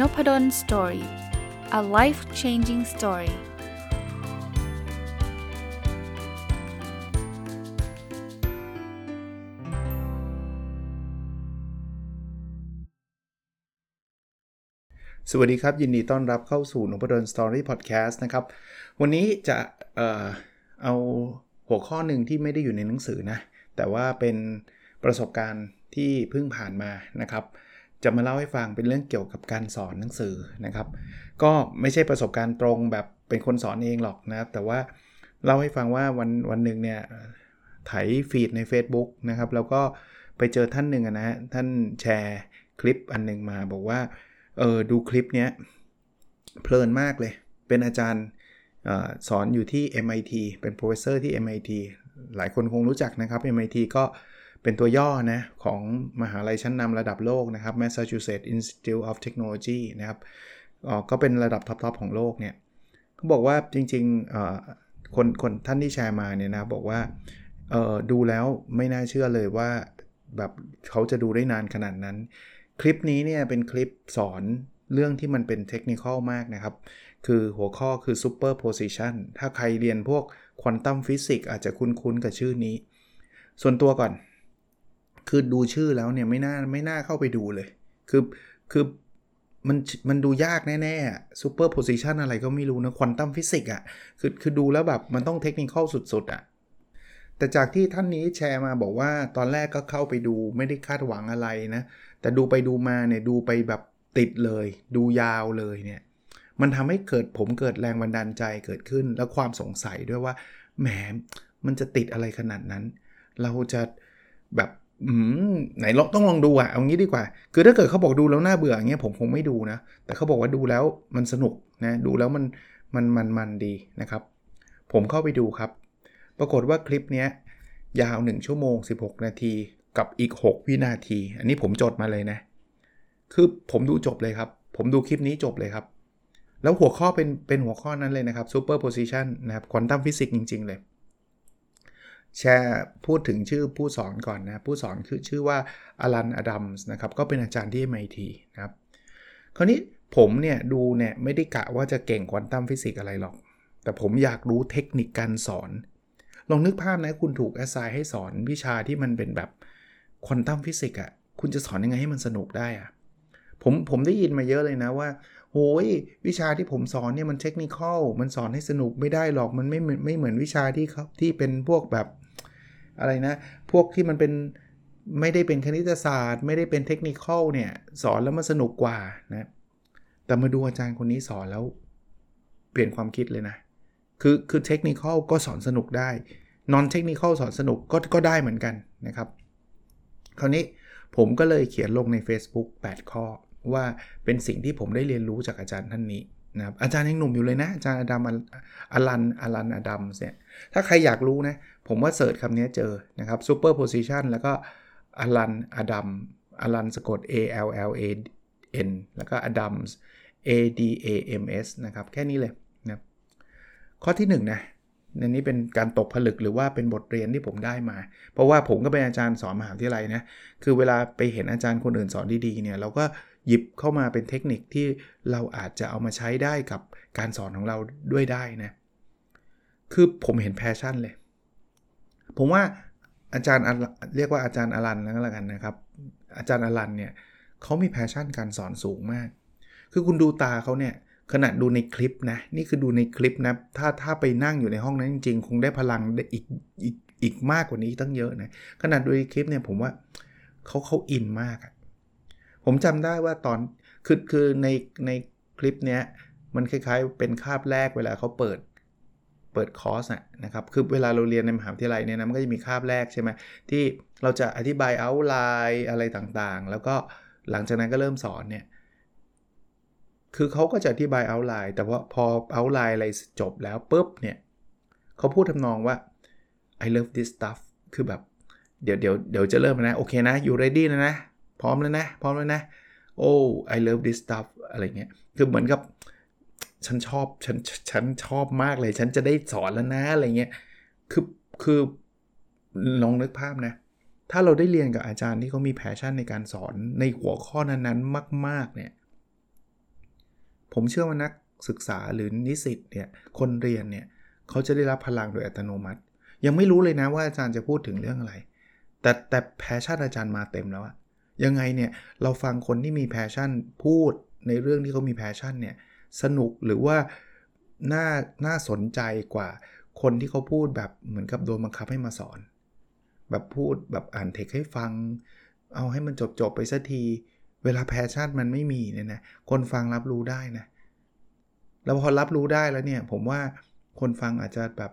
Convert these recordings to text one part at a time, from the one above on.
Noppadol Story a life changing story สวัสดีครับ ยินดีต้อนรับเข้าสู่นพดล Story พอดแคสต์นะครับ วันนี้จะเอ่อเอาหัวข้อหนึ่งที่ไม่ได้อยู่ในหนังสือนะ แต่ว่าเป็นประสบการณ์ที่เพิ่งผ่านมานะครับ จะมาเล่าให้ฟังเป็นเรื่องเกี่ยวกับการสอนหนังสือนะครับ ก็ไม่ใช่ประสบการณ์ตรงแบบเป็นคนสอนเองหรอกนะครับ แต่ว่าเล่าให้ฟังว่าวันวันหนึ่งเนี่ยไถฟีดใน Facebook นะครับ แล้วก็ไปเจอท่านหนึ่งนะฮะท่านแชร์คลิปอันหนึ่งมาบอกว่าเออดูคลิปเนี้ยเพลินมากเลย เป็นอาจารย์อสอนอยู่ที่ MIT เป็น professor ที่ MIT หลายคนคงรู้จักนะครับ MIT ก็เเป็นตัวย่อนะของมหาลัยชั้นนำระดับโลกนะครับ Massachusetts Institute of Technology นะครับก็เป็นระดับท็อปๆของโลกเนี่ยเขาบอกว่าจริงๆคนคนท่านที่แชร์มาเนี่ยนะบอกว่าดูแล้วไม่น่าเชื่อเลยว่าแบบเขาจะดูได้นานขนาดนั้น คลิปนี้เนี่ยเป็นคลิปสอนเรื่องที่มันเป็นเทคนิคมากนะครับ คือหัวข้อคือ superposition ถ้าใครเรียนพวกควอนตัมฟิสิกส์อาจจะคุ้นๆกับชื่อนี้ ส่วนตัวก่อน คือดูชื่อแล้วเนี่ยไม่น่าไม่น่าเข้าไปดูเลย คือคือมันมันดูยากแน่ๆ superposition อะไรก็ไม่รู้นะควอนตัมฟิสิกส์อะคือคือดูแล้วแบบมันต้อง technical สุดๆอะแต่จากที่ท่านนี้แชร์มาบอกว่าตอนแรกก็เข้าไปดูไม่ได้คาดหวังอะไรนะ แต่ดูไปดูมาเนี่ยดูไปแบบติดเลย ดูยาวเลยเนี่ย มันทำให้เกิดผมเกิดแรงบันดาลใจเกิดขึ้น แล้วความสงสัยด้วยว่าแหมมันจะติดอะไรขนาดนั้น เราจะแบบ ไหนลองต้องลองดูอะเอางี้ดีกว่า คือถ้าเกิดเขาบอกดูแล้วน่าเบื่ออย่างเงี้ยผมคงไม่ดูนะ แต่เขาบอกว่าดูแล้วมันสนุกนะ ดูแล้วมันมันมันมันดีนะครับ ผมเข้าไปดูครับ ปรากฏว่าคลิปเนี้ยยาว 1 ชั่วโมง 16 นาที กับอีก 6 วินาที อันนี้ผมจดมาเลยนะ คือผมดูจบเลยครับ ผมดูคลิปนี้จบเลยครับ แล้วหัวข้อเป็นเป็นหัวข้อนั้นเลยนะครับ superposition นะครับควอนตัมฟิสิกส์จริง ๆ เลย แชร์พูดถึงชื่อผู้สอนก่อนนะ ผู้สอนคือชื่อว่าอลันอดัมส์นะครับ ก็เป็นอาจารย์ที่ MIT นะครับ คราวนี้ผมเนี่ยดูเนี่ยไม่ได้กะว่าจะเก่งควอนตัมฟิสิกส์อะไรหรอก แต่ผมอยากรู้เทคนิคการสอน ลองนึกภาพนะคุณถูกแอสไซน์ให้สอนวิชาที่มันเป็นแบบควอนตัมฟิสิกส์อะ คุณจะสอนยังไงให้มันสนุกได้อะ ผมผมได้ยินมาเยอะเลยนะว่าโอ้ยวิชาที่ผมสอนเนี่ยมันเทคนิคมันสอนให้สนุกไม่ได้หรอกมันไม่ไม่เหมือนวิชาที่เขาที่เป็นพวกแบบ อะไรนะ พวกที่มันเป็นไม่ได้เป็นคณิตศาสตร์ ไม่ได้เป็นเทคนิคเนี่ย สอนแล้วมันสนุกกว่านะแต่มาดูอาจารย์คนนี้สอนแล้วเปลี่ยนความคิดเลยนะ คือคือเทคนิคก็สอนสนุกได้นอนเทคนิคสอนสนุกก็ก็ได้เหมือนกันนะครับ คราวนี้ผมก็เลยเขียนลงใน Facebook 8 ข้อว่าเป็นสิ่งที่ผมได้เรียนรู้จากอาจารย์ท่านนี้นะครับอาจารย์ยังหนุ่มอยู่เลยนะ อาจารย์อดัมอลันอลันอดัมเนี่ยถ้าใครอยากรู้นะ ผมว่าเสิร์ชคำนี้เจอนะครับ superposition แล้วก็อลันอดัมอลันสะกด A L L A N แล้วก็อดัม A D A M S นะครับ แค่นี้เลยนะข้อที่1นะในนี้เป็นการตกผลึกหรือว่าเป็นบทเรียนที่ผมได้มา เพราะว่าผมก็เป็นอาจารย์สอนมหาวิทยาลัยนะ คือเวลาไปเห็นอาจารย์คนอื่นสอนดีๆเนี่ยเราก็หยิบเข้ามาเป็นเทคนิคที่เราอาจจะเอามาใช้ได้กับการสอนของเราด้วยได้นะ คือผมเห็นแพชชั่นเลย ผมว่าอาจารย์เรียกว่าอาจารย์อลันแล้วกันนะครับ อาจารย์อลันเนี่ยเขามี passion การสอนสูงมาก คือคุณดูตาเขาเนี่ยขณะดูในคลิปนะ นี่คือดูในคลิปนะ ถ้าถ้าไปนั่งอยู่ในห้องนั้นจริงๆ คงได้พลังได้อีกอีกอีกมากกว่านี้ตั้งเยอะนะขนาดดูในคลิปเนี่ยผมว่าเขาเขาอินมากอะผมจำได้ว่าตอนคือคือในในคลิปเนี้ยมันคล้ายๆเป็นคาบแรกเวลาเขาเปิด เปิดคอร์สนะครับ คือเวลาเราเรียนในมหาวิทยาลัยเนี่ยนะมันก็จะมีคาบแรกใช่ไหมที่เราจะอธิบายเอาไลน์อะไรต่างๆ แล้วก็หลังจากนั้นก็เริ่มสอนเนี่ยคือเขาก็จะอธิบายเอาไลน์แต่ว่าพอเอาไลน์อะไรจบแล้วปุ๊บเนี่ยเขาพูดทำนองว่า I love this stuff คือแบบเดี๋ยวเดี๋ยวเดี๋ยวจะเริ่มนะโอเคนะอยู่ ready นะนะ พร้อมแล้วนะ พร้อมแล้วนะโอ้ I love this stuff อะไรเงี้ยคือเหมือนกับ ฉันชอบฉันฉันชอบมากเลย ฉันจะได้สอนแล้วนะอะไรเงี้ยคือคือลองนึกภาพนะ ถ้าเราได้เรียนกับอาจารย์ที่เขามี passion ในการสอนในหัวข้อนั้นๆ มาก ๆ เนี่ย ผมเชื่อว่านักศึกษาหรือนิสิตเนี่ยคนเรียนเนี่ยเขาจะได้รับพลังโดยอัตโนมัติ ยังไม่รู้เลยนะว่าอาจารย์จะพูดถึงเรื่องอะไร แต่แต่ passion อาจารย์มาเต็มแล้วอะยังไงเนี่ยเราฟังคนที่มี passion พูดในเรื่องที่เขามี passion เนี่ย สนุกหรือว่าน่าน่าสนใจกว่าคนที่เขาพูดแบบเหมือนกับโดนบังคับให้มาสอน แบบพูดแบบอ่านเทคให้ฟัง เอาให้มันจบจบไปสักที เวลา passion มันไม่มีเนี่ยนะคนฟังรับรู้ได้นะแล้วพอรับรู้ได้แล้วเนี่ย ผมว่าคนฟังอาจจะแบบ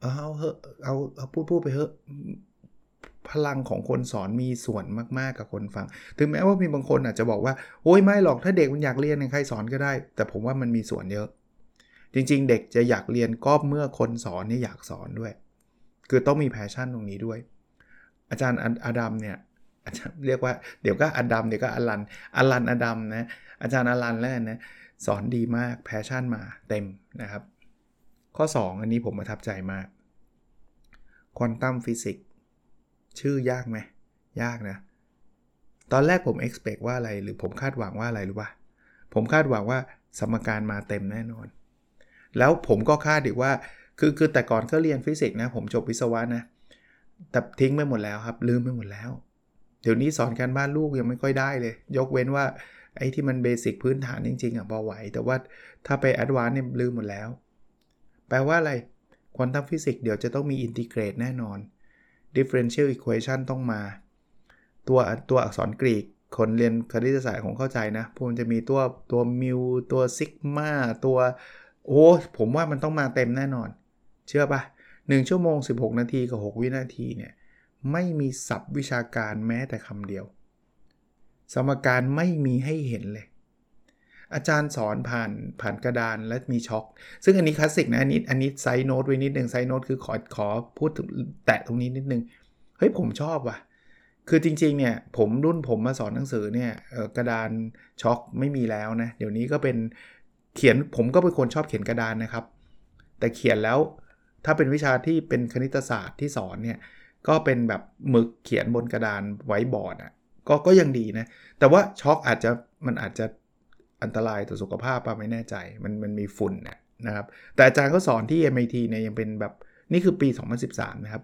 เอาเฮอะเอาเอาพูดพูดไปเถอะ พลังของคนสอนมีส่วนมากๆกับคนฟัง ถึงแม้ว่ามีบางคนอาจจะบอกว่า โอ้ยไม่หรอกถ้าเด็กมันอยากเรียนใครสอนก็ได้ แต่ผมว่ามันมีส่วนเยอะ จริง ๆ เด็กจะอยากเรียนก็เมื่อคนสอนนี่อยากสอนด้วย คือต้องมี passion ตรงนี้ด้วย อาจารย์อดัมเนี่ยอาจารย์เรียกว่าเดี๋ยวก็อดัมเดี๋ยวก็อลันอลันอดัมนะอาจารย์อลันแล้วนะสอนดีมาก passion มาเต็มนะครับ ข้อ 2 อันนี้ผมประทับใจมากควอนตัมฟิสิกส์ ชื่อยากไหม ยากนะ ตอนแรกผม expect ว่าอะไร หรือผมคาดหวังว่าอะไรรู้ป่ะ ผมคาดหวังว่าสมการมาเต็มแน่นอน แล้วผมก็คาดอีกว่า คือคือแต่ก่อนก็เรียนฟิสิกส์นะ ผมจบวิศวะนะ แต่ทิ้งไปหมดแล้วครับ ลืมไปหมดแล้ว เดี๋ยวนี้สอนการบ้านลูกยังไม่ค่อยได้เลย ยกเว้นว่าไอ้ที่มัน basic พื้นฐานจริงๆอะพอไหว แต่ว่าถ้าไป advance เนี่ยลืมหมดแล้ว แปลว่าอะไรควอนตัมฟิสิกส์เดี๋ยวจะต้องมี integrate แน่นอน differential equation ต้องมา ตัวตัวอักษรกรีกคนเรียนคณิตศาสตร์คงเข้าใจนะพวกมันจะมีตัวตัวมิวตัวซิกมาตัวโอ้ผมว่ามันต้องมาเต็มแน่นอน เชื่อปะ1ชั่วโมง 16 นาทีกับ 6 วินาทีเนี่ย ไม่มีศัพท์วิชาการแม้แต่คำเดียว สมการไม่มีให้เห็นเลย อาจารย์สอนผ่านผ่านกระดานและมีชอล์กซึ่งอันนี้คลาสสิกนะอันนี้อันนี้ side note ไว้นิดนึง side note คือขอขอพูดแตะตรงนี้นิดนึงเฮ้ยผมชอบว่ะคือจริงๆเนี่ยผมรุ่นผมมาสอนหนังสือเนี่ยกระดานชอล์กไม่มีแล้วนะเดี๋ยวนี้ก็เป็นเขียนผมก็เป็นคนชอบเขียนกระดานนะครับ แต่เขียนแล้วถ้าเป็นวิชาที่เป็นคณิตศาสตร์ที่สอนเนี่ยก็เป็นแบบหมึกเขียนบนกระดานไว้บอร์ดอะก็ก็ยังดีนะ แต่ว่าช็อคอาจจะมันอาจจะ อันตรายต่อสุขภาพป่ะไม่แน่ใจ มันมันมีฝุ่นนะครับ แต่อาจารย์ก็สอนที่ MIT เนี่ยยังเป็นแบบนี่คือปี 2013 นะครับ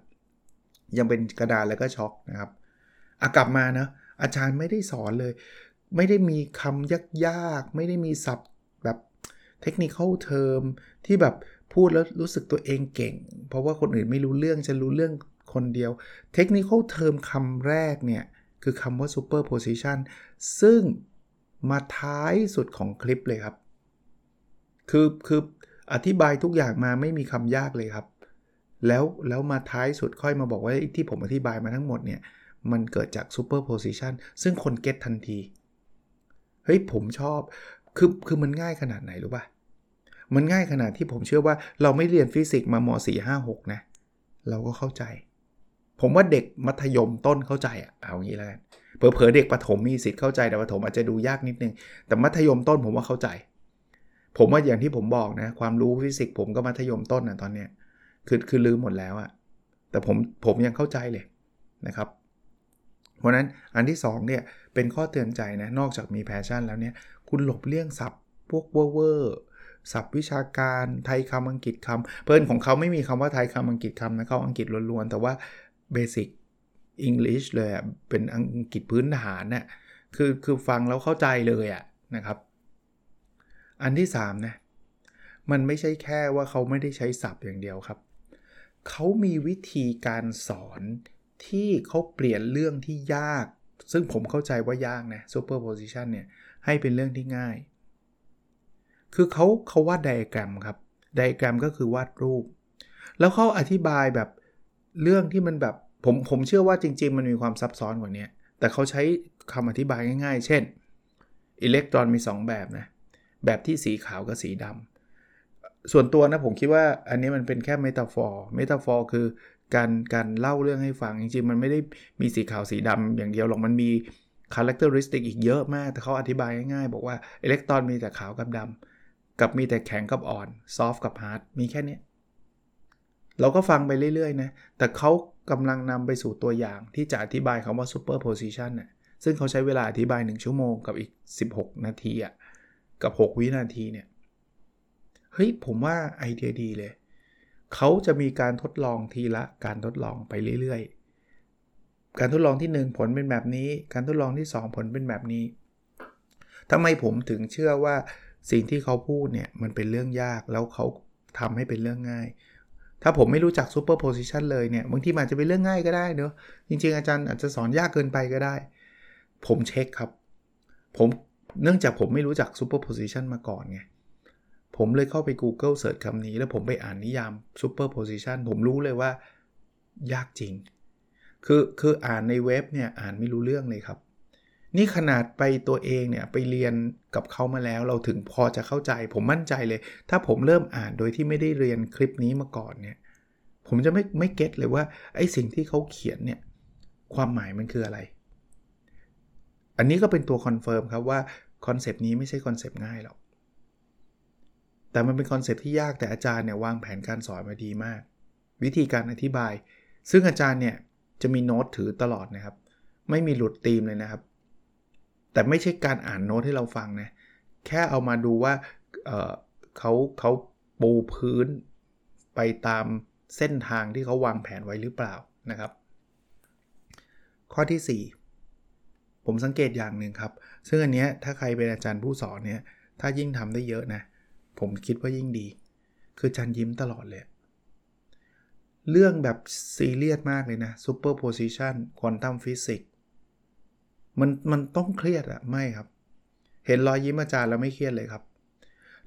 ยังเป็นกระดานแล้วก็ช็อคนะครับอากลับมานะอาจารย์ไม่ได้สอนเลย ไม่ได้มีคำยากๆ ไม่ได้มีศัพท์แบบเทคนิคเทอมที่แบบพูดแล้วรู้สึกตัวเองเก่ง เพราะว่าคนอื่นไม่รู้เรื่องจะรู้เรื่องคนเดียวเทคนิคเทอมคำแรกเนี่ย คือคำว่า superposition ซึ่ง มาท้ายสุดของคลิปเลยครับ คือคืออธิบายทุกอย่างมาไม่มีคำยากเลยครับ แล้วแล้วมาท้ายสุดค่อยมาบอกว่าที่ผมอธิบายมาทั้งหมดเนี่ย มันเกิดจาก superposition ซึ่งคนเก็ตทันที เฮ้ย ผมชอบ คือคือมันง่ายขนาดไหนรู้ป่ะ มันง่ายขนาดที่ผมเชื่อว่าเราไม่เรียนฟิสิกส์มาม 4 5 6 นะ เราก็เข้าใจ ผมว่าเด็กมัธยมต้นเข้าใจอะเอางี้แล้วกัน เผลอๆเด็กประถมมีสิทธิ์เข้าใจแต่ประถมอาจจะดูยากนิดนึง แต่มัธยมต้นผมว่าเข้าใจ ผมว่าอย่างที่ผมบอกนะ ความรู้ฟิสิกส์ผมก็มัธยมต้นนะตอนเนี้ยคือคือลืมหมดแล้วอะแต่ผมผมยังเข้าใจเลยนะครับ เพราะนั้นอันที่2เนี่ยเป็นข้อเตือนใจนะนอกจากมี passion แล้วเนี่ยคุณหลบเลี่ยงศัพท์พวกเวอร์เวอร์ศัพท์วิชาการไทยคำอังกฤษคำเพื่อนของเขาไม่มีคำว่าไทยคำอังกฤษคำนะเขาอังกฤษล้วนๆแต่ว่า basic English เลยอะเป็นอังกฤษพื้นฐานน่ะคือคือฟังแล้วเข้าใจเลยอะนะครับ อันที่3นะมันไม่ใช่แค่ว่าเขาไม่ได้ใช้ศัพท์อย่างเดียวครับ เขามีวิธีการสอนที่เขาเปลี่ยนเรื่องที่ยาก ซึ่งผมเข้าใจว่ายากนะ superposition เนี่ยให้เป็นเรื่องที่ง่าย คือเขาเขาวาดไดอะแกรมครับไดอะแกรมก็คือวาดรูป แล้วเขาอธิบายแบบเรื่องที่มันแบบ ผมผมเชื่อว่าจริง ๆ มันมีความซับซ้อนกว่านี้แต่เขาใช้คำอธิบายง่าย ๆ เช่น อิเล็กตรอนมี 2 แบบนะ แบบที่สีขาวกับสีดำส่วนตัวนะผมคิดว่าอันนี้มันเป็นแค่ metaphor metaphor คือการการเล่าเรื่องให้ฟัง จริง ๆ มันไม่ได้มีสีขาวสีดำอย่างเดียวหรอกมันมีคุณลักษณะสติกอีกเยอะมาก แต่เขาอธิบายง่ายๆ บอกว่าอิเล็กตรอนมีแต่ขาวกับดำกับมีแต่แข็งกับอ่อน soft กับ hard มีแค่นี้เราก็ฟังไปเรื่อยๆนะแต่เขา กำลังนำไปสู่ตัวอย่างที่จะอธิบายคำว่า superposition น่ะซึ่งเขาใช้เวลาอธิบาย 1 ชั่วโมงกับอีก 16 นาทีอะกับ 6 วินาทีเนี่ยเฮ้ยผมว่าไอเดียดีเลย เขาจะมีการทดลองทีละการทดลองไปเรื่อยๆ การทดลองที่ 1 ผลเป็นแบบนี้ การทดลองที่ 2 ผลเป็นแบบนี้ทำไมผมถึงเชื่อว่าสิ่งที่เขาพูดเนี่ยมันเป็นเรื่องยากแล้วเขาทำให้เป็นเรื่องง่าย ถ้าผมไม่รู้จักซูเปอร์โพซิชันเลยเนี่ย บางทีมันจะเป็นเรื่องง่ายก็ได้เนอะจริง ๆ อาจารย์อาจจะสอนยากเกินไปก็ได้ ผมเช็คครับ ผมเนื่องจากผมไม่รู้จักซูเปอร์โพซิชันมาก่อนไง ผมเลยเข้าไป Google เสิร์ชคำนี้ แล้วผมไปอ่านนิยาม superposition ผมรู้เลยว่ายากจริง คือคืออ่านในเว็บเนี่ยอ่านไม่รู้เรื่องเลยครับ นี่ขนาดไปตัวเองเนี่ยไปเรียนกับเขามาแล้ว เราถึงพอจะเข้าใจ ผมมั่นใจเลย ถ้าผมเริ่มอ่านโดยที่ไม่ได้เรียนคลิปนี้มาก่อนเนี่ยผมจะไม่ไม่ get เลยว่าไอ้สิ่งที่เขาเขียนเนี่ยความหมายมันคืออะไร อันนี้ก็เป็นตัว confirm ครับว่าคอนเซปต์นี้ไม่ใช่คอนเซปต์ง่ายหรอก แต่มันเป็นคอนเซปต์ที่ยากแต่อาจารย์เนี่ยวางแผนการสอนมาดีมาก วิธีการอธิบาย ซึ่งอาจารย์เนี่ยจะมีโน้ตถือตลอดนะครับ ไม่มีหลุดธีมเลยนะครับ แต่ไม่ใช่การอ่านโน้ตให้เราฟังนะ แค่เอามาดูว่าเเขาเขาปูพื้นไปตามเส้นทางที่เขาวางแผนไว้หรือเปล่านะครับ ข้อที่ 4 ผมสังเกตอย่างหนึ่งครับ ซึ่งอันนี้ถ้าใครเป็นอาจารย์ผู้สอนเนี่ย ถ้ายิ่งทำได้เยอะนะ ผมคิดว่ายิ่งดี คือจันยิ้มตลอดเลย เรื่องแบบซีเรียสมากเลยนะ superposition quantum physics มั มันมันต้องเครียดอะไม่ครับ เห็นรอยยิ้มอาจารย์แล้วไม่เครียดเลยครับ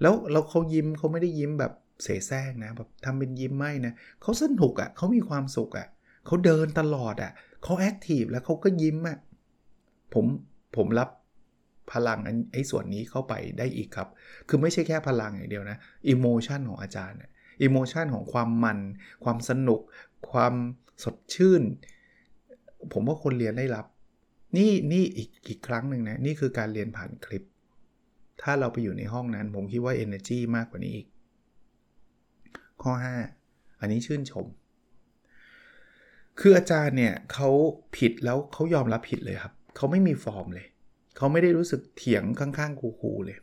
แล้วแล้วเขายิ้มเขาไม่ได้ยิ้มแบบเสแสร้งนะแบบทำเป็นยิ้มไม่นะเขาสนุกอะ่ะเขามีความสุขอะ่ะเขาเดินตลอดอะ่ะเขา active แล้วเขาก็ยิ้มอะ่ะผมผมรับพลังไอ้ส่วนนี้เข้าไปได้อีกครับ คือไม่ใช่แค่พลังอย่างเดียวนะ emotion ของอาจารย์ emotion ของความมัน ความสนุก ความสดชื่น ผมว่าคนเรียนได้รับ นี่นี่อีกอีกครั้งหนึ่งนะ นี่คือการเรียนผ่านคลิป ถ้าเราไปอยู่ในห้องนั้น ผมคิดว่า Energy มากกว่านี้อีก ข้อ 5 อันนี้ชื่นชม คืออาจารย์เนี่ยเขาผิดแล้วเขายอมรับผิดเลยครับ เขาไม่มีฟอร์มเลย เขาไม่ได้รู้สึกเถียงข้างๆครูๆเลย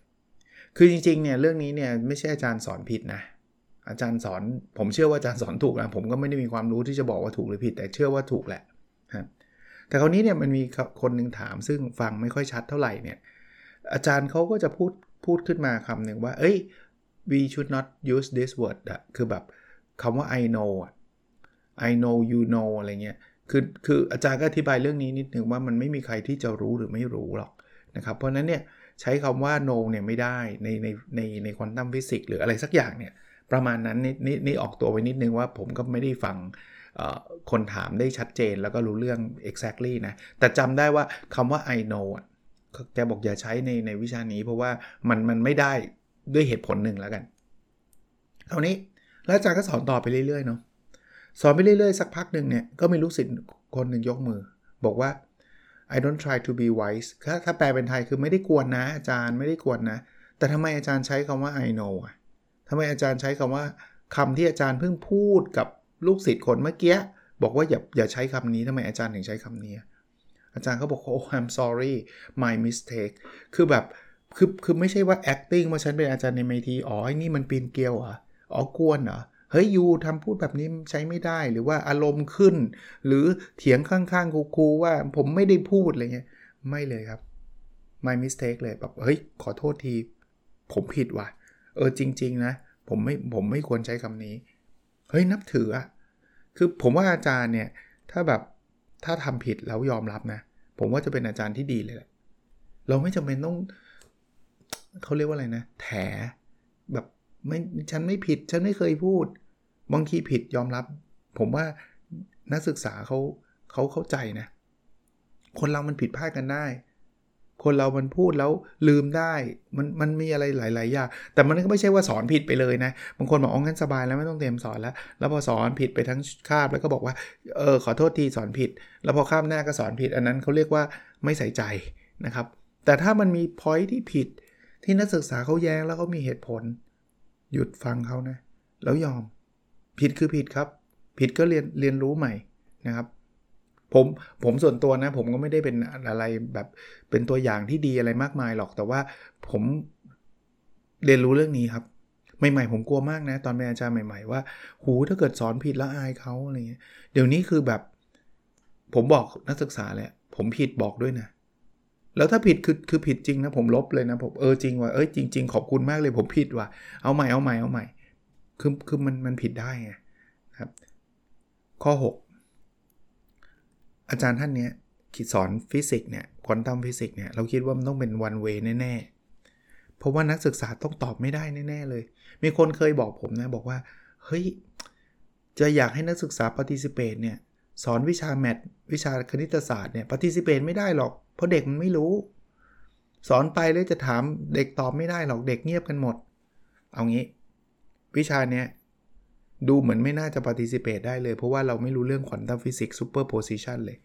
คือจริงๆเนี่ยเรื่องนี้เนี่ยไม่ใช่อาจารย์สอนผิดนะอาจารย์สอน ผมเชื่อว่าอาจารย์สอนถูกนะผมก็ไม่ได้มีความรู้ที่จะบอกว่าถูกหรือผิด แต่เชื่อว่าถูกแหละ แต่คราวนี้เนี่ยมันมีคนหนึ่งถาม ซึ่งฟังไม่ค่อยชัดเท่าไหร่เนี่ยอาจารย์เขาก็จะพูดพูดขึ้นมาคำหนึ่งว่า เอ้ย we should not use this word อะคือแบบคำว่า I know I know you know อะไรเงี้ยคือคืออาจารย์ก็อธิบายเรื่องนี้นิดนึงว่ามันไม่มีใครที่จะรู้หรือไม่รู้หรอกนะครับเพราะนั้นเนี่ยใช้คำว่า no เนี่ยไม่ได้ในในในในควอนตัมฟิสิกส์หรืออะไรสักอย่างเนี่ยประมาณนั้นนี่นี่ออกตัวไว้นิดนึงว่าผมก็ไม่ได้ฟัง คนถามได้ชัดเจนแล้วก็รู้เรื่อง exactly นะ แต่จำได้ว่าคำว่า I know แกบอกอย่าใช้ในในวิชานี้ เพราะว่ามันมันไม่ได้ด้วยเหตุผลหนึ่งแล้วกันคราวนี้แล้วอาจารย์ก็สอนต่อไปเรื่อยๆเนาะสอนไปเรื่อยๆ สักพักหนึ่งเนี่ยก็มีลูกศิษย์คนหนึ่งยกมือ บอกว่า I don't try to be wise ถ้าถ้าแปลเป็นไทยคือไม่ได้กวนนะ อาจารย์ไม่ได้กวนนะ แต่ทำไมอาจารย์ใช้คำว่า I know อะทำไมอาจารย์ใช้คำว่าคำที่อาจารย์เพิ่งพูดกับ ลูกศิษย์คนเมื่อกี้บอกว่าอย่าอย่าใช้คำนี้ทำไมอาจารย์ถึงใช้คำนี้อาจารย์เขาบอกโอ้ I'm sorry my mistake คือแบบคือคือไม่ใช่ว่า acting ว่าฉันเป็นอาจารย์ในเมทีอ๋อไอ้นี่มันปีนเกลียวอะอ๋อกวนเหรอเฮ้ยยูทำพูดแบบนี้ใช้ไม่ได้หรือว่าอารมณ์ขึ้น หรือเถียงข้างๆครูๆว่าผมไม่ได้พูดอะไรเงี้ยไม่เลยครับ my mistake เลยแบบเฮ้ยขอโทษที ผมผิดว่ะ เออจริง ๆ นะ ผมไม่ผมไม่ควรใช้คำนี้ เฮ้ยนับถืออะ คือผมว่าอาจารย์เนี่ย ถ้าแบบถ้าทำผิดแล้วยอมรับนะ ผมว่าจะเป็นอาจารย์ที่ดีเลยแหละ เราไม่จำเป็นต้องเขาเรียกว่าอะไรนะ แถแบบไม่ฉันไม่ผิด ฉันไม่เคยพูด บางทีผิดยอมรับ ผมว่านักศึกษาเขาเขาเข้าใจนะ คนเรามันผิดพลาดกันได้ คนเรามันพูดแล้วลืมได้ มันมันมีอะไรหลาย ๆ อย่าง แต่มันก็ไม่ใช่ว่าสอนผิดไปเลยนะ บางคนบอกอ๋องั้นสบายแล้วไม่ต้องเตรียมสอนแล้ว แล้วพอสอนผิดไปทั้งคาบแล้วก็บอกว่า เออขอโทษทีสอนผิด แล้วพอคาบหน้าก็สอนผิด อันนั้นเขาเรียกว่าไม่ใส่ใจนะครับ แต่ถ้ามันมีพอยที่ผิด ที่นักศึกษาเขาแย้งแล้วเขามีเหตุผล หยุดฟังเขานะ แล้วยอม ผิดคือผิดครับ ผิดก็เรียนเรียนรู้ใหม่นะครับ ผมผมส่วนตัวนะ ผมก็ไม่ได้เป็นอะไรแบบเป็นตัวอย่างที่ดีอะไรมากมายหรอก แต่ว่าผมเรียนรู้เรื่องนี้ครับ ใหม่ๆผมกลัวมากนะ ตอนเป็นอาจารย์ใหม่ ๆ ว่าหูถ้าเกิดสอนผิดแล้วอายเขาอะไรเงี้ยเดี๋ยวนี้คือแบบ ผมบอกนักศึกษาแหละผมผิดบอกด้วยนะแล้วถ้าผิดคือคือผิดจริงนะผมลบเลยนะผมเออจริงว่ะเอ้ยจริง ๆ ขอบคุณมากเลยผมผิดว่ะเอาใหม่เอาใหม่เอาใหม่คือคือมันมันผิดได้ไงครับ ข้อ 6 อาจารย์ท่านเนี้ยคิดสอนฟิสิกส์เนี่ยควอนตัมฟิสิกส์เนี่ยเราคิดว่ามันต้องเป็น one way แน่ๆ เพราะว่านักศึกษาต้องตอบไม่ได้แน่ๆเลย มีคนเคยบอกผมนะบอกว่า เฮ้ย จะอยากให้นักศึกษา participate เนี่ยสอนวิชา math วิชาคณิตศาสตร์เนี่ย participate ไม่ได้หรอก เพราะเด็กมันไม่รู้ สอนไปแล้วจะถามเด็กตอบไม่ได้หรอกเด็กเงียบกันหมด เอางี้ วิชาเนี้ย ดูเหมือนไม่น่าจะ participate ได้เลย เพราะว่าเราไม่รู้เรื่องควอนตัมฟิสิกส์ superposition เลย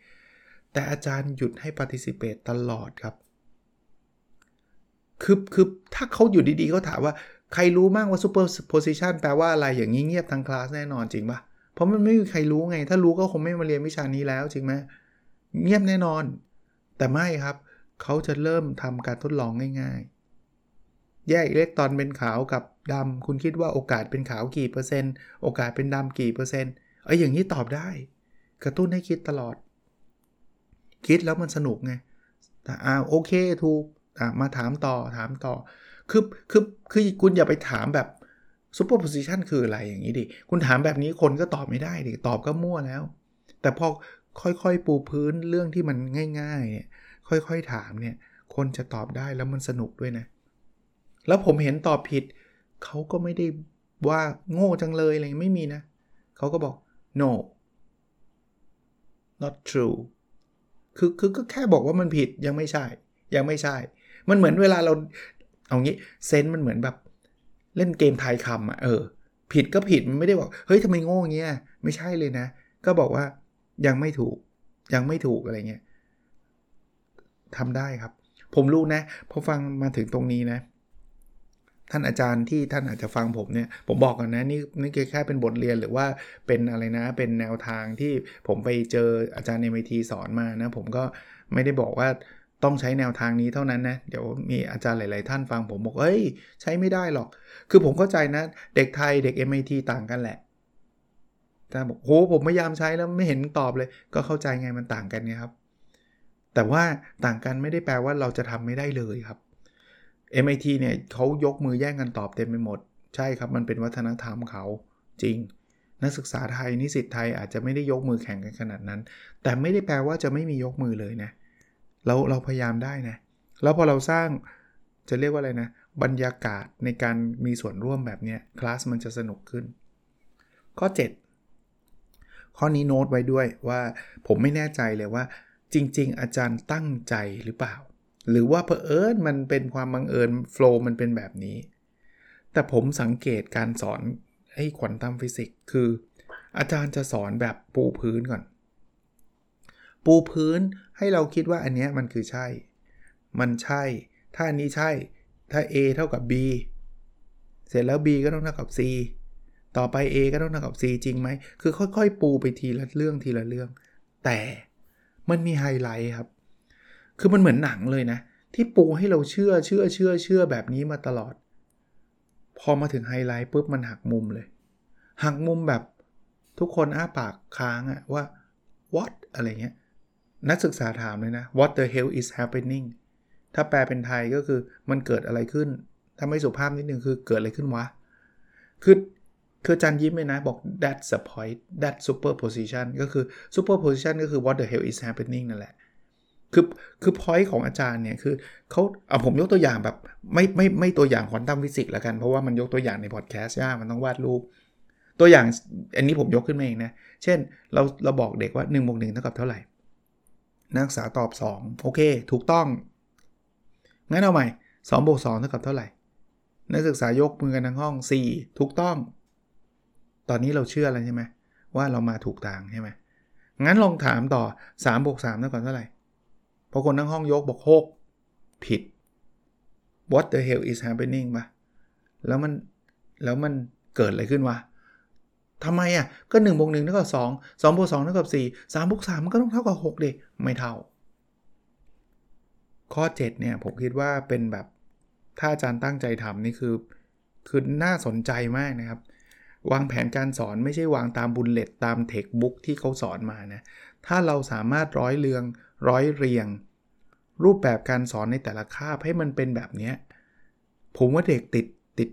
แต่อาจารย์หยุดให้ participate ตลอดครับ คือคือถ้าเขาอยู่ดีๆเขาถามว่าใครรู้บ้างว่า super position แปลว่าอะไรอย่างนี้เงียบทั้งคลาสแน่นอนจริงปะเพราะมันไม่มีใครรู้ไง ถ้ารู้ก็คงไม่มาเรียนวิชานี้แล้วจริงไหมเงียบแน่นอน แต่ไม่ครับเขาจะเริ่มทำการทดลองง่าย ๆ แยกอิเล็กตรอนเป็นขาวกับ ดำคุณคิดว่าโอกาสเป็นขาวกี่เปอร์เซ็นต์โอกาสเป็นดำกี่เปอร์เซ็นต์เอ้อย่างนี้ตอบได้ กระตุ้นให้คิดตลอด คิดแล้วมันสนุกไงแต่อ่าโอเคถูกอ่ามาถามต่อถามต่อคือคือคือคุณอย่าไปถามแบบ superposition คืออะไรอย่างนี้ดิ คุณถามแบบนี้คนก็ตอบไม่ได้ดิ ตอบก็มั่วแล้ว แต่พอค่อยๆปูพื้นเรื่องที่มันง่ายๆเนี่ยค่อยๆถามเนี่ย คนจะตอบได้แล้วมันสนุกด้วยนะ แล้วผมเห็นตอบผิด เขาก็ไม่ได้ว่าโง่จังเลยอะไรไม่มีนะ เขาก็บอก no not true คือคือก็แค่บอกว่ามันผิดยังไม่ใช่ ยังไม่ใช่ มันเหมือนเวลาเราเอางี้เซนมันเหมือนแบบเล่นเกมทายคำอะเออ ผิดก็ผิดมันไม่ได้บอกเฮ้ยทำไมโง่เงี้ยไม่ใช่เลยนะ ก็บอกว่ายังไม่ถูก ยังไม่ถูกอะไรเงี้ยทำได้ครับ ผมรู้นะ พอฟังมาถึงตรงนี้นะ ท่านอาจารย์ที่ท่านอาจจะฟังผมเนี่ยผมบอกก่อนนะนี่นี่แค่เป็นบทเรียนหรือว่าเป็นอะไรนะเป็นแนวทางที่ผมไปเจออาจารย์ในไมทีสอนมานะผมก็ไม่ได้บอกว่าต้องใช้แนวทางนี้เท่านั้นนะ เดี๋ยวมีอาจารย์หลาย ๆ ท่านฟังผมบอก เอ้ย ใช้ไม่ได้หรอก คือผมเข้าใจนะ เด็กไทยเด็ก MIT ต่างกันแหละอาจารย์บอกโหผมพยายามใช้แล้วไม่เห็นตอบเลย ก็เข้าใจไงมันต่างกันไงครับ แต่ว่าต่างกันไม่ได้แปลว่าเราจะทำไม่ได้เลยครับ MIT เนี่ยเขายกมือแย่งกันตอบเต็มไปหมด ใช่ครับมันเป็นวัฒนธรรมเขาจริง นักศึกษาไทยนิสิตไทยอาจจะไม่ได้ยกมือแข่งกันขนาดนั้น แต่ไม่ได้แปลว่าจะไม่มียกมือเลยนะเราเราพยายามได้นะ แล้วพอเราสร้างจะเรียกว่าอะไรนะ บรรยากาศในการมีส่วนร่วมแบบนี้คลาสมันจะสนุกขึ้น ข้อ 7 ข้อนี้โน้ตไว้ด้วยว่าผมไม่แน่ใจเลยว่า จริง ๆ อาจารย์ตั้งใจหรือเปล่า หรือว่าเพอเอิญมันเป็นความบังเอิญ flow มันเป็นแบบนี้ แต่ผมสังเกตการสอนให้ควอนตัมฟิสิกส์คือ อาจารย์จะสอนแบบปูพื้นก่อน ปูพื้นให้เราคิดว่าอันนี้มันคือใช่ มันใช่ ถ้าอันนี้ใช่ ถ้า A เท่ากับ B เสร็จแล้ว B ก็ต้องเท่ากับ C ต่อไป A ก็ต้องเท่ากับ C จริงไหม คือค่อยๆ ปูไปทีละเรื่องทีละเรื่อง แต่มันมีไฮไลท์ครับ คือมันเหมือนหนังเลยนะ ที่ปูให้เราเชื่อเชื่อเชื่อเชื่อแบบนี้มาตลอด พอมาถึงไฮไลท์ปุ๊บมันหักมุมเลย หักมุมแบบทุกคนอ้าปากค้างอะว่า what อะไรเงี้ย นักศึกษาถามเลยนะ what the hell is happening ถ้าแปลเป็นไทยก็คือมันเกิดอะไรขึ้น ถ้าไม่สุภาพนิดนึงคือเกิดอะไรขึ้นวะ คือคือจันยิ้มเลยนะ บอก that's the point that superposition ก็คือ superposition ก็คือ what the hell is happening นั่นแหละ คือคือ point ของอาจารย์เนี่ยคือเขาเอาผมยกตัวอย่างแบบไม่ไม่ไม่ตัวอย่างควอนตัมฟิสิกส์แล้วกัน เพราะว่ามันยกตัวอย่างในพอดแคสต์ยากมันต้องวาดรูป ตัวอย่างอันนี้ผมยกขึ้นมาเองนะ เช่น เราเราบอกเด็กว่า1บวก1เท่ากับเท่าไหร่ นักศึกษาตอบ 2 โอเค ถูกต้อง งั้นเอาใหม่2บวก2เท่ากับเท่าไหร่ นักศึกษายกมือกันทั้งห้อง 4 ถูกต้อง ตอนนี้เราเชื่อแล้วใช่ไหมว่าเรามาถูกทางใช่ไหมงั้นลองถามต่อ3บวก3เท่ากับเท่าไหร่ พอคนทั้งห้องยกบอก6ผิด what the hell is happening ปะแล้วมันแล้วมันเกิดอะไรขึ้นวะทำไมอะ ก็1บวก1เท่ากับ2 2บวก2เท่ากับ4 3บวก3มันก็ต้องเท่ากับ6ดิไม่เท่า ข้อ 7 เนี่ย ผมคิดว่าเป็นแบบ ถ้าอาจารย์ตั้งใจทำนี่คือ คือน่าสนใจมากนะครับ วางแผนการสอนไม่ใช่วางตามบุลเลตตามเทคบุ๊กที่เขาสอนมานะ ถ้าเราสามารถร้อยเรียงร้อยเรียง รูปแบบการสอนในแต่ละคาบให้มันเป็นแบบนี้ ผมว่าเด็กติดติด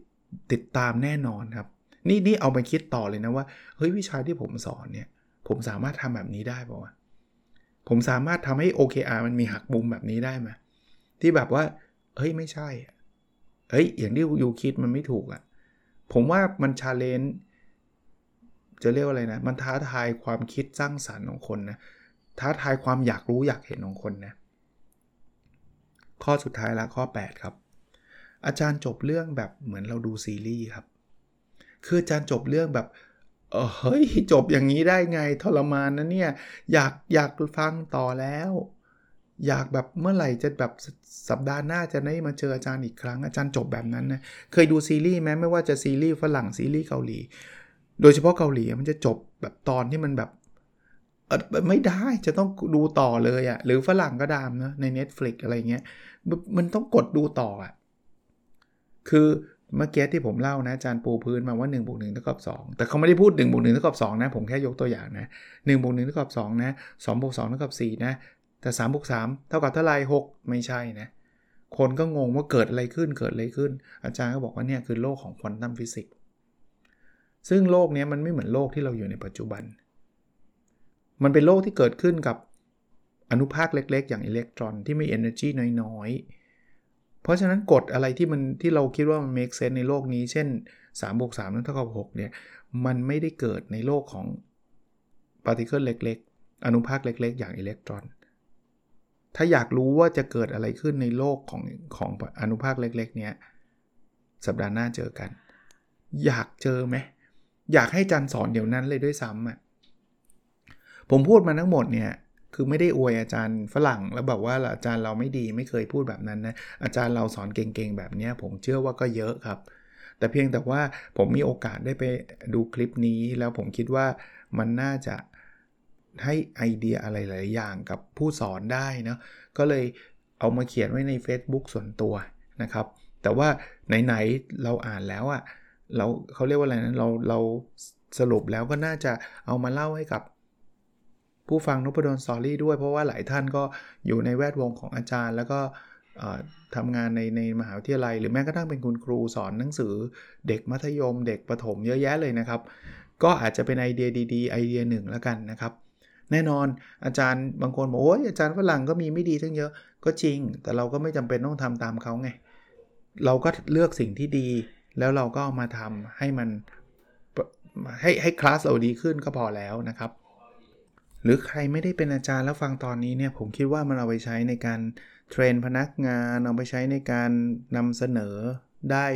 ติดตามแน่นอนครับ นี่นี่เอาไปคิดต่อเลยนะว่าเฮ้ยวิชาที่ผมสอนเนี่ยผมสามารถทำแบบนี้ได้ป่าวะผมสามารถทำให้ OKR มันมีหักมุมแบบนี้ได้ไหมที่แบบว่าเฮ้ยไม่ใช่เฮ้ยอย่างที่ยูคิดมันไม่ถูกอะ่ะ ผมว่ามันชาเลนจ์จะเรียกว่าอะไรนะ มันท้าทายความคิดสร้างสารรค์ของคนนะ ท้าทายความอยากรู้อยากเห็นของคนนะ ข้อสุดท้ายละข้อ 8 ครับ อาจารย์จบเรื่องแบบเหมือนเราดูซีรีส์ครับ คืออาจารย์จบเรื่องแบบเออเฮ้ยจบอย่างนี้ได้ไงทรมานนะเนี่ย อยากอยากฟังต่อแล้ว อยากแบบเมื่อไหร่จะแบบสัปดาห์หน้าจะได้มาเจออาจารย์อีกครั้งอาจารย์จบแบบนั้นนะเคยดูซีรีส์ไหมไม่ว่าจะซีรีส์ฝรั่งซีรีส์เกาหลี โดยเฉพาะเกาหลีมันจะจบแบบตอนที่มันแบบไม่ได้จะต้องดูต่อเลยอะ่ะหรือฝรั่งก็ดามนะใน Netflix อะไรเงี้ยมันต้องกดดูต่ออะ่ะคือเมื่อกี้ที่ผมเล่านะอาจารย์ปูพื้นมาว่า1บวกหนึ่งเท่ากับ2แต่เขาไม่ได้พูด1บวกหนึ่งเท่ากับ2นะ ผมแค่ยกตัวอย่างนะ1บวกหนึ่งเท่ากับ2นะ2บวก2เท่ากับ4นะ แต่3บวก3เท่ากับเท่าไร6ไม่ใช่นะ คนก็งงว่าเกิดอะไรขึ้นเกิดอะไรขึ้น อาจารย์ก็บอกว่าเนี่ยคือโลกของควอนตัมฟิสิกส์ซึ่งโลกนี้มันไม่เหมือนโลกที่เราอยู่ในปัจจุบัน มันเป็นโลกที่เกิดขึ้นกับอนุภาคเล็ก ๆ อย่างอิเล็กตรอนที่มี energy น้อยๆ เพราะฉะนั้นกฎอะไรที่มันที่เราคิดว่ามัน make sense ในโลกนี้ เช่น3บวก3นั้นเท่ากับ6เนี่ย มันไม่ได้เกิดในโลกของปาร์ติเคิลเล็ก ๆ อนุภาคเล็ก ๆ อย่างอิเล็กตรอน ถ้าอยากรู้ว่าจะเกิดอะไรขึ้นในโลกของของอนุภาคเล็ก ๆ เนี้ยสัปดาห์หน้าเจอกัน อยากเจอไหมอยากให้จันสอนเดี๋ยวนั้นเลยด้วยซ้ำอะผมพูดมาทั้งหมดเนี่ยคือไม่ได้อวยอาจารย์ฝรั่ง แล้วแบบว่าอาจารย์เราไม่ดีไม่เคยพูดแบบนั้นนะอาจารย์เราสอนเก่งๆแบบนี้ผมเชื่อว่าก็เยอะครับ แต่เพียงแต่ว่าผมมีโอกาสได้ไปดูคลิปนี้ แล้วผมคิดว่ามันน่าจะ ให้ไอเดียอะไรหลายอย่างกับผู้สอนได้นะก็เลยเอามาเขียนไว้ใน Facebook ส่วนตัวนะครับ แต่ว่าไหนๆเราอ่านแล้วอะ่ะเราเขาเรียกว่าอะไรนะเราเราสรุปแล้วก็น่าจะเอามาเล่าให้กับผู้ฟังนพดลสตอรี่ด้วย เพราะว่าหลายท่านก็อยู่ในแวดวงของอาจารย์ แล้วก็ทำงานในในมหาวิทยาลัย หรือแม้กระทั่งเป็นคุณครูสอนหนังสือ เด็กมัธยม เด็กประถมเยอะแยะเลยนะครับ ก็อาจจะเป็นไอเดียดีๆ ไอเดียหนึ่งแล้วกันนะครับ แน่นอนอาจารย์บางคนบอกโอ้ยอาจารย์ฝรั่งก็มีไม่ดีทั้งเยอะก็จริง แต่เราก็ไม่จำเป็นต้องทำตามเขาไง เราก็เลือกสิ่งที่ดี แล้วเราก็เอามาทำให้มันให้ให้คลาสเราดีขึ้นก็พอแล้วนะครับ หรือใครไม่ได้เป็นอาจารย์แล้วฟังตอนนี้เนี่ยผมคิดว่ามันเอาไปใช้ในการเทรนพนักงานเอาไปใช้ในการนำเสนอได้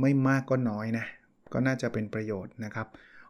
ไม่มากก็น้อยนะก็น่าจะเป็นประโยชน์นะครับ